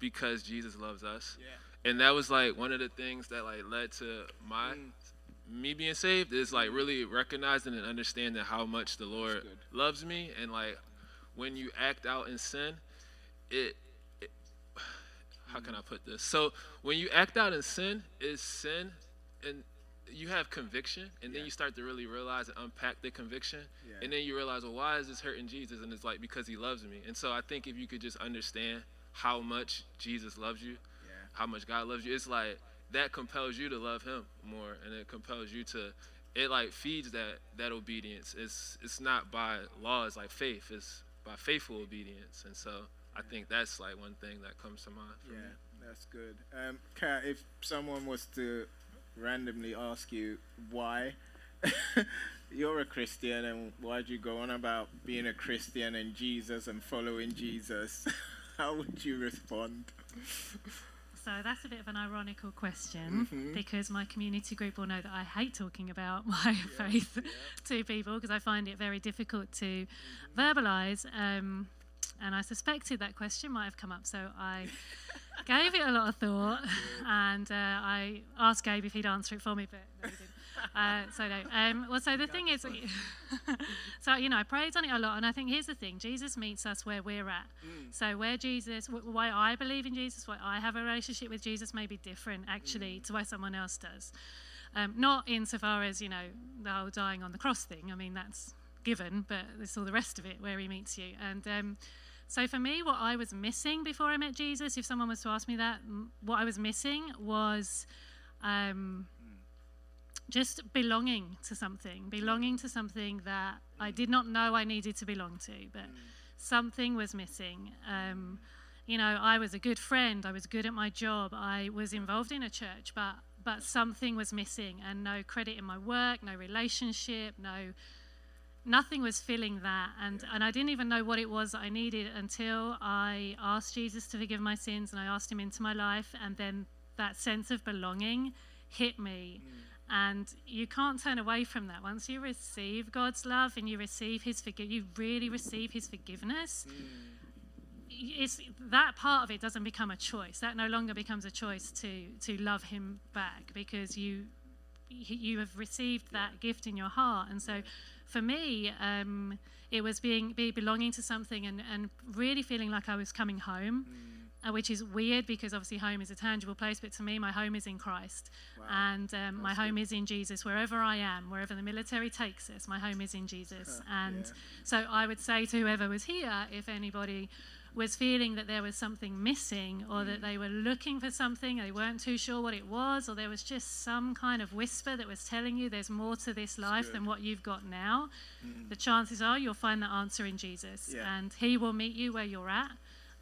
[SPEAKER 2] because Jesus loves us. Yeah. And that was like one of the things that like led to my mm. me being saved is like really recognizing and understanding how much the Lord loves me and like when you act out in sin, it, it how can I put this? So when you act out in sin, is sin and you have conviction and yeah. then you start to really realize and unpack the conviction yeah. and then you realize well why is this hurting jesus and it's like because he loves me and so i think if you could just understand how much jesus loves you yeah. how much god loves you it's like that compels you to love him more and it compels you to it like feeds that that obedience it's it's not by law it's like faith it's by faithful obedience and so i think that's like one thing that comes to mind for
[SPEAKER 1] yeah
[SPEAKER 2] me.
[SPEAKER 1] that's good um Kat, if someone was to randomly ask you why you're a Christian and why'd you go on about being a Christian and Jesus and following Jesus, how would you respond?
[SPEAKER 4] So that's a bit of an ironical question mm-hmm. because my community group will know that I hate talking about my yeah, faith yeah. to people because I find it very difficult to mm-hmm. verbalize. Um, and I suspected that question might have come up, so I gave it a lot of thought, and uh, I asked Gabe if he'd answer it for me, but no, he didn't. Uh, so no. Um, well, so the thing is, so you know, I prayed on it a lot, and I think here's the thing: Jesus meets us where we're at. Mm. So where Jesus, why I believe in Jesus, why I have a relationship with Jesus, may be different actually mm. to why someone else does. Um, not insofar as you know the whole dying on the cross thing. I mean that's given, but there's all the rest of it where he meets you, and. Um, so for me, what I was missing before I met Jesus, if someone was to ask me that, what I was missing was um, just belonging to something, belonging to something that I did not know I needed to belong to, but something was missing. Um, you know, I was a good friend, I was good at my job, I was involved in a church, but but something was missing, and no credit in my work, no relationship, no nothing was filling that. And, and I didn't even know what it was that I needed until I asked Jesus to forgive my sins and I asked him into my life. And then that sense of belonging hit me. Mm. And you can't turn away from that. Once you receive God's love and you receive His forgive, you really receive His forgiveness. Mm. It's, that part of it doesn't become a choice. That no longer becomes a choice to to love Him back because you you have received that gift in your heart. And so, for me, um, it was being be belonging to something and, and really feeling like I was coming home. Mm. Uh, which is weird because obviously home is a tangible place, but to me, my home is in Christ. Wow. And um, my home good. is in Jesus. Wherever I am, wherever the military takes us, my home is in Jesus. and yeah. so I would say to whoever was here, if anybody was feeling that there was something missing or that they were looking for something, they weren't too sure what it was, or there was just some kind of whisper that was telling you there's more to this life than what you've got now, mm. the chances are you'll find the answer in Jesus. Yeah. And He will meet you where you're at.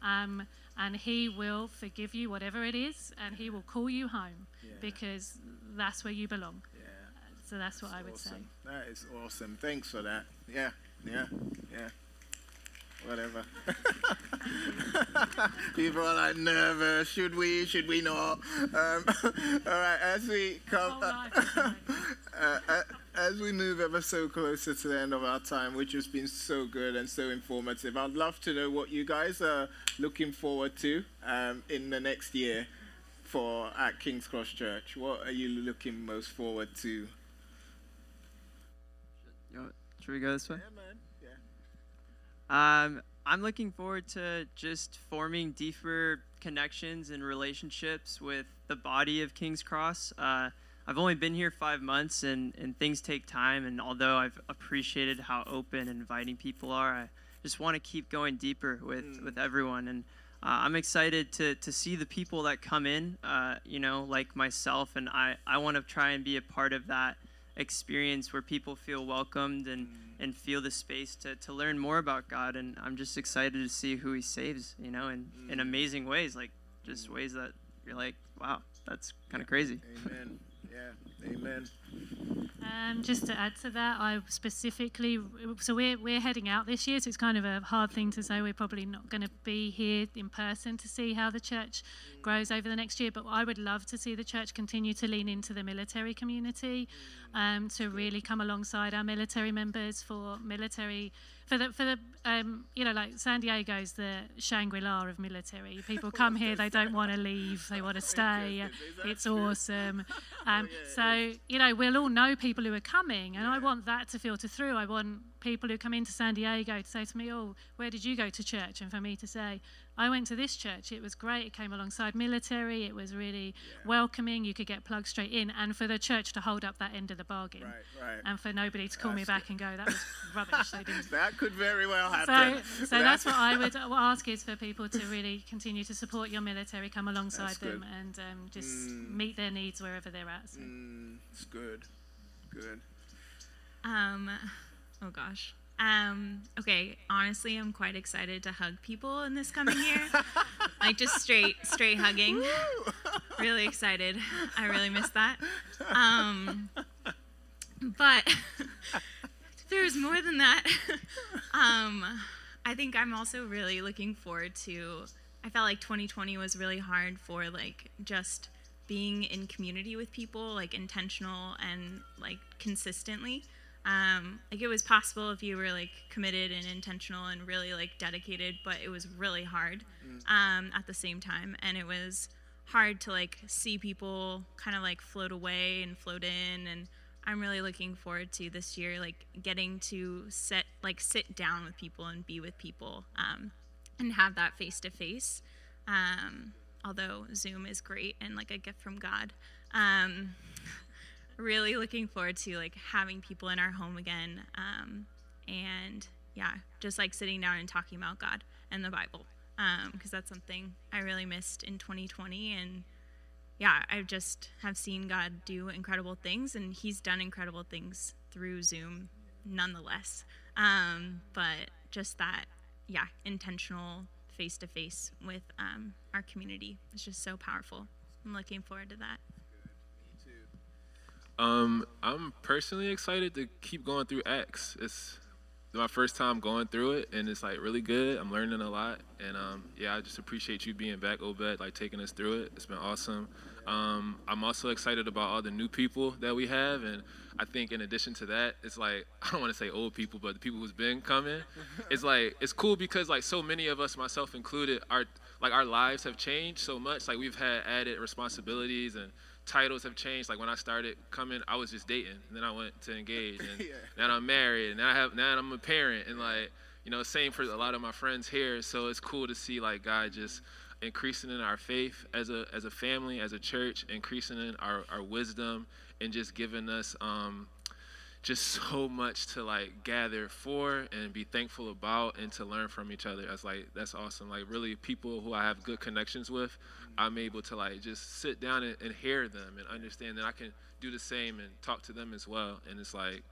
[SPEAKER 4] Um, and He will forgive you, whatever it is, and He will call you home yeah. because that's where you belong. Yeah. So that's, that's what I would
[SPEAKER 1] awesome.
[SPEAKER 4] say.
[SPEAKER 1] That is awesome. Thanks for that. Yeah, yeah, yeah whatever. People are like nervous. Should we? Should we not? Um, all right, as we come, uh, uh, as we move ever so closer to the end of our time, which has been so good and so informative, I'd love to know what you guys are looking forward to um, in the next year for at King's Cross Church. What are you looking most forward to?
[SPEAKER 5] Should we go this way?
[SPEAKER 1] Yeah, man.
[SPEAKER 5] Um, I'm looking forward to just forming deeper connections and relationships with the body of King's Cross. Uh, I've only been here five months, and, and things take time. And although I've appreciated how open and inviting people are, I just want to keep going deeper with, mm. with everyone. And uh, I'm excited to, to see the people that come in, uh, you know, like myself. And I, I want to try and be a part of that experience where people feel welcomed and, mm. And feel the space to, to learn more about God. And I'm just excited to see who He saves, you know, in, mm. in amazing ways, like just ways that you're like, wow, that's kind of crazy.
[SPEAKER 1] Amen. Yeah. Amen.
[SPEAKER 4] Um, just to add to that, I specifically, so we're, we're heading out this year, so it's kind of a hard thing to say. We're probably not going to be here in person to see how the church grows over the next year, but I would love to see the church continue to lean into the military community, um, to really come alongside our military members for military for the for the um, you know like San Diego's the Shangri-La of military. People come here, they don't want to leave, they want to stay. It's awesome. Um, so you know we'll all know people who are coming, and I want that to filter through. I want people who come into San Diego to say to me, "Oh, where did you go to church?" and for me to say, I went to this church. It was great. It came alongside military. It was really yeah. welcoming. You could get plugged straight in, and for the church to hold up that end of the bargain,
[SPEAKER 1] right, right.
[SPEAKER 4] and for nobody to call that's me back good. and go, "That was rubbish." They
[SPEAKER 1] didn't. that could very well happen.
[SPEAKER 4] So, so that's what I would ask is for people to really continue to support your military, come alongside them, and um, just mm. meet their needs wherever they're at. So.
[SPEAKER 1] Mm, it's good, good.
[SPEAKER 3] Um, oh gosh. Um, okay, honestly, I'm quite excited to hug people in this coming year. like just straight, straight hugging. really excited. I really miss that. Um, but there's more than that. um, I think I'm also really looking forward to. I felt like 2020 was really hard for like just being in community with people, like intentional and like consistently. Um, like it was possible if you were like committed and intentional and really like dedicated, but it was really hard mm. um, at the same time, and it was hard to like see people kind of like float away and float in. And i'm really looking forward to this year like getting to sit like sit down with people and be with people um, and have that face to face although zoom is great and like a gift from god. Um, really looking forward to like having people in our home again um, and yeah just like sitting down and talking about god and the bible because um, that's something i really missed in 2020 and yeah i just have seen god do incredible things and he's done incredible things through zoom nonetheless. Um, but just that yeah intentional face to face with um, our community is just so powerful. I'm looking forward to that
[SPEAKER 2] um, I'm personally excited to keep going through Acts. It's my first time going through it, and it's like really good. I'm learning a lot, and um, yeah, I just appreciate you being back, Obed, like taking us through it. It's been awesome. Um, I'm also excited about all the new people that we have, and I think in addition to that, it's like I don't want to say old people, but the people who's been coming. It's like it's cool because like so many of us, myself included, our like our lives have changed so much. Like we've had added responsibilities and titles have changed. Like when I started coming, I was just dating, and then I went to engage, and yeah. now I'm married, and now I have now I'm a parent, and like you know, same for a lot of my friends here. So it's cool to see like God just increasing in our faith as a as a family, as a church, increasing in our, our wisdom, and just giving us um, just so much to like gather for and be thankful about and to learn from each other. That's like that's awesome. Like really people who I have good connections with, I'm able to like just sit down and, and hear them and understand that I can do the same and talk to them as well. And it's like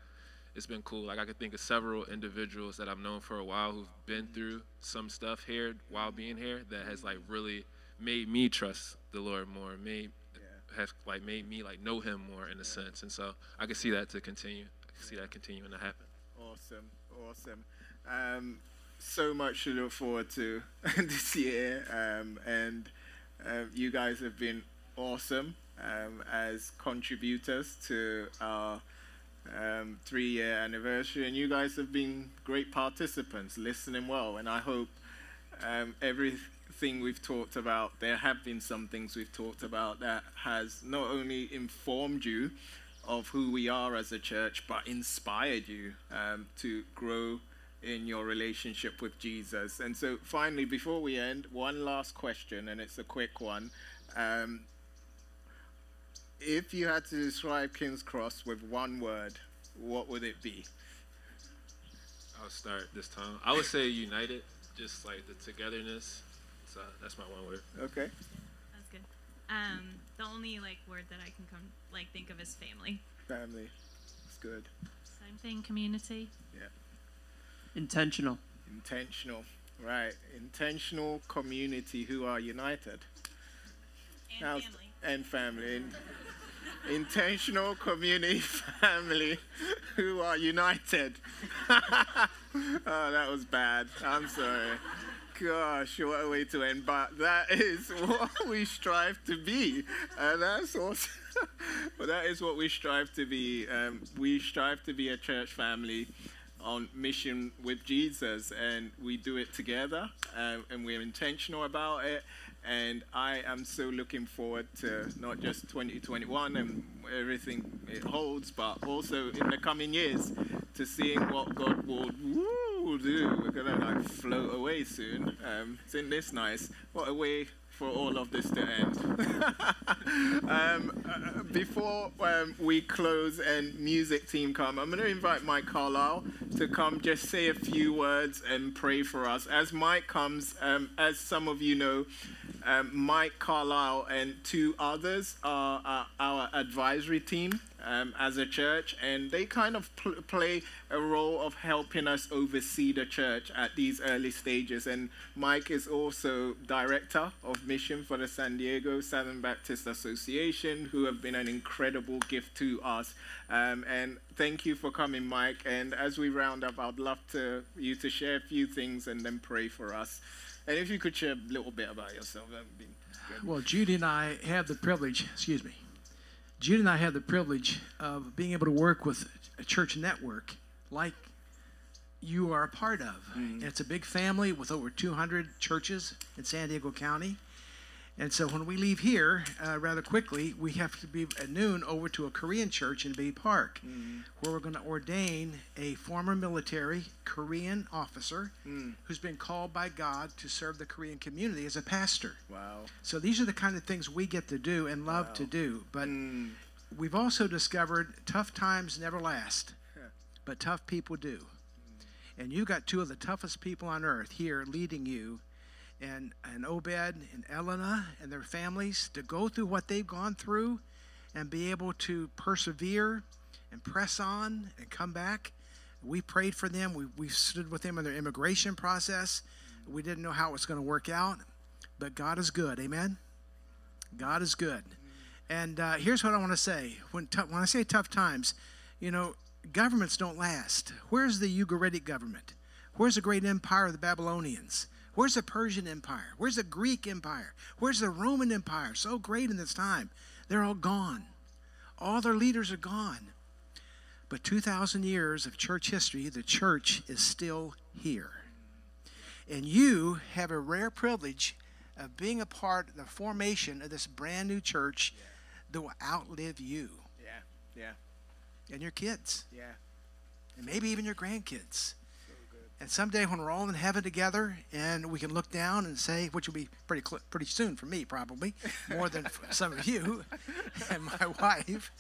[SPEAKER 2] it's been cool. Like I could think of several individuals that I've known for a while who've been through some stuff here while being here that has like really made me trust the Lord more, made yeah. has like made me like know him more in a yeah. sense. And so I can see that to continue I can see that continuing to happen.
[SPEAKER 1] Awesome, awesome. Um, so much to look forward to this year, um, and uh, you guys have been awesome um, as contributors to our um, three-year anniversary, and you guys have been great participants, listening well, and I hope um, everything we've talked about, there have been some things we've talked about that has not only informed you of who we are as a church, but inspired you um, to grow in your relationship with Jesus. And so, finally, before we end, one last question, and it's a quick one. Um, if you had to describe King's Cross with one word, what would it be?
[SPEAKER 2] I'll start this time. I would say united, just like the togetherness. So that's my one word.
[SPEAKER 1] Okay.
[SPEAKER 3] That's good. Um, the only like word that I can come like think of is family.
[SPEAKER 1] Family. It's good.
[SPEAKER 4] Same thing, community.
[SPEAKER 1] Yeah.
[SPEAKER 5] Intentional.
[SPEAKER 1] Intentional. Right. Intentional community who are united.
[SPEAKER 3] And now, family.
[SPEAKER 1] And family. And intentional community family who are united. oh, that was bad. I'm sorry. Gosh, what a way to end. But that is what we strive to be. And that's awesome. but that is what we strive to be. Um, we strive to be a church family on mission with Jesus, and we do it together, um, and we're intentional about it. And I am so looking forward to not just 2021 and everything it holds, but also in the coming years to seeing what God will woo, do. We're gonna like float away soon. Um, isn't this nice? What a way for all of this to end. um, uh, before um, we close and music team come, I'm going to invite Mike Carlisle to come just say a few words and pray for us. As Mike comes, um, as some of you know, um, Mike Carlisle and two others are, are our advisory team um, as a church, and they kind of pl- play a role of helping us oversee the church at these early stages. And Mike is also director of mission for the San Diego Southern Baptist Association, who have been an incredible gift to us. Um, and thank you for coming, Mike. And as we round up, I'd love to you to share a few things and then pray for us. And if you could share a little bit about yourself, that would be good.
[SPEAKER 6] Well, Judy and I have the privilege, excuse me, Judy and I have the privilege of being able to work with a church network like you are a part of. Mm-hmm. It's a big family with over 200 churches in San Diego County. And so when we leave here uh, rather quickly, we have to be at noon over to a Korean church in Bay Park, mm. where we're going to ordain a former military Korean officer mm. who's been called by God to serve the Korean community as a pastor.
[SPEAKER 1] Wow.
[SPEAKER 6] So these are the kind of things we get to do and love wow. to do. But mm. we've also discovered tough times never last, but tough people do. Mm. And you've got two of the toughest people on earth here leading you and, and Obed and Elena and their families to go through what they've gone through and be able to persevere and press on and come back. We prayed for them. We, we stood with them in their immigration process. We didn't know how it was going to work out, but God is good. Amen? God is good. And uh, here's what I want to say. When, t- when I say tough times, you know, governments don't last. Where's the Ugaritic government? Where's the great empire of the Babylonians? Where's the Persian Empire? Where's the Greek Empire? Where's the Roman Empire? So great in this time. They're all gone. All their leaders are gone. But 2,000 years of church history, the church is still here. And you have a rare privilege of being a part of the formation of this brand new church yeah. that will outlive you.
[SPEAKER 1] Yeah, yeah.
[SPEAKER 6] And your kids.
[SPEAKER 1] Yeah.
[SPEAKER 6] And maybe even your grandkids. And someday when we're all in heaven together and we can look down and say, which will be pretty cl- pretty soon for me probably, more than some of you and my wife,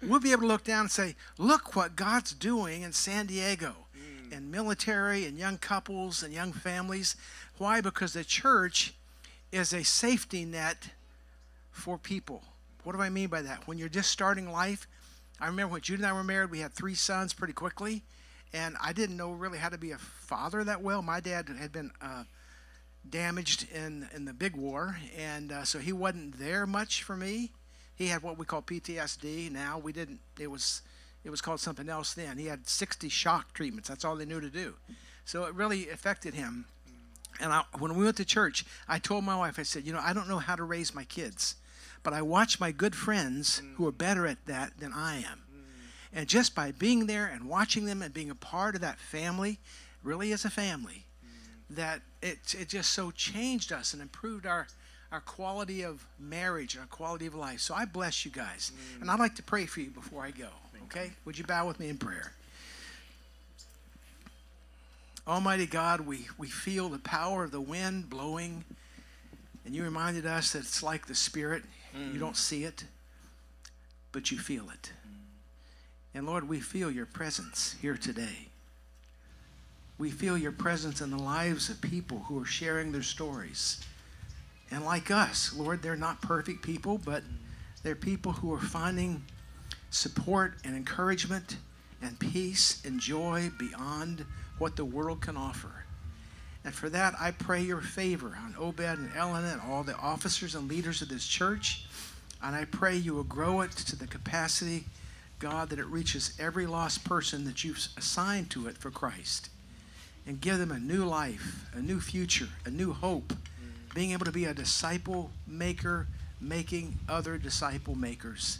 [SPEAKER 6] we'll be able to look down and say, look what God's doing in San Diego, mm. in military and young couples and young families. Why? Because the church is a safety net for people. What do I mean by that? When you're just starting life, I remember when Judy and I were married, we had three sons pretty quickly and I didn't know really how to be a father that well. My dad had been uh, damaged in in the big war, and uh, so he wasn't there much for me. He had what we call PTSD. Now we didn't. It was it was called something else then. He had 60 shock treatments. That's all they knew to do. So it really affected him. And I, when we went to church, I told my wife, I said, you know, I don't know how to raise my kids, but I watch my good friends who are better at that than I am. And just by being there and watching them and being a part of that family, really as a family, mm. that it, it just so changed us and improved our, our quality of marriage and our quality of life. So I bless you guys. Mm. And I'd like to pray for you before I go. Okay? Would you bow with me in prayer? Almighty God, we, we feel the power of the wind blowing. And you reminded us that it's like the Spirit. Mm. You don't see it, but you feel it. And Lord, we feel your presence here today. We feel your presence in the lives of people who are sharing their stories. And like us, Lord, they're not perfect people, but they're people who are finding support and encouragement and peace and joy beyond what the world can offer. And for that, I pray your favor on Obed and Ellen and all the officers and leaders of this church And I pray you will grow it to the capacity, God, that it reaches every lost person that you've assigned to it for Christ. And give them a new life, a new future, a new hope, being able to be a disciple maker, making other disciple makers.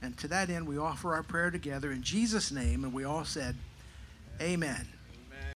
[SPEAKER 6] And to that end, we offer our prayer together in Jesus' name, and we all said, Amen.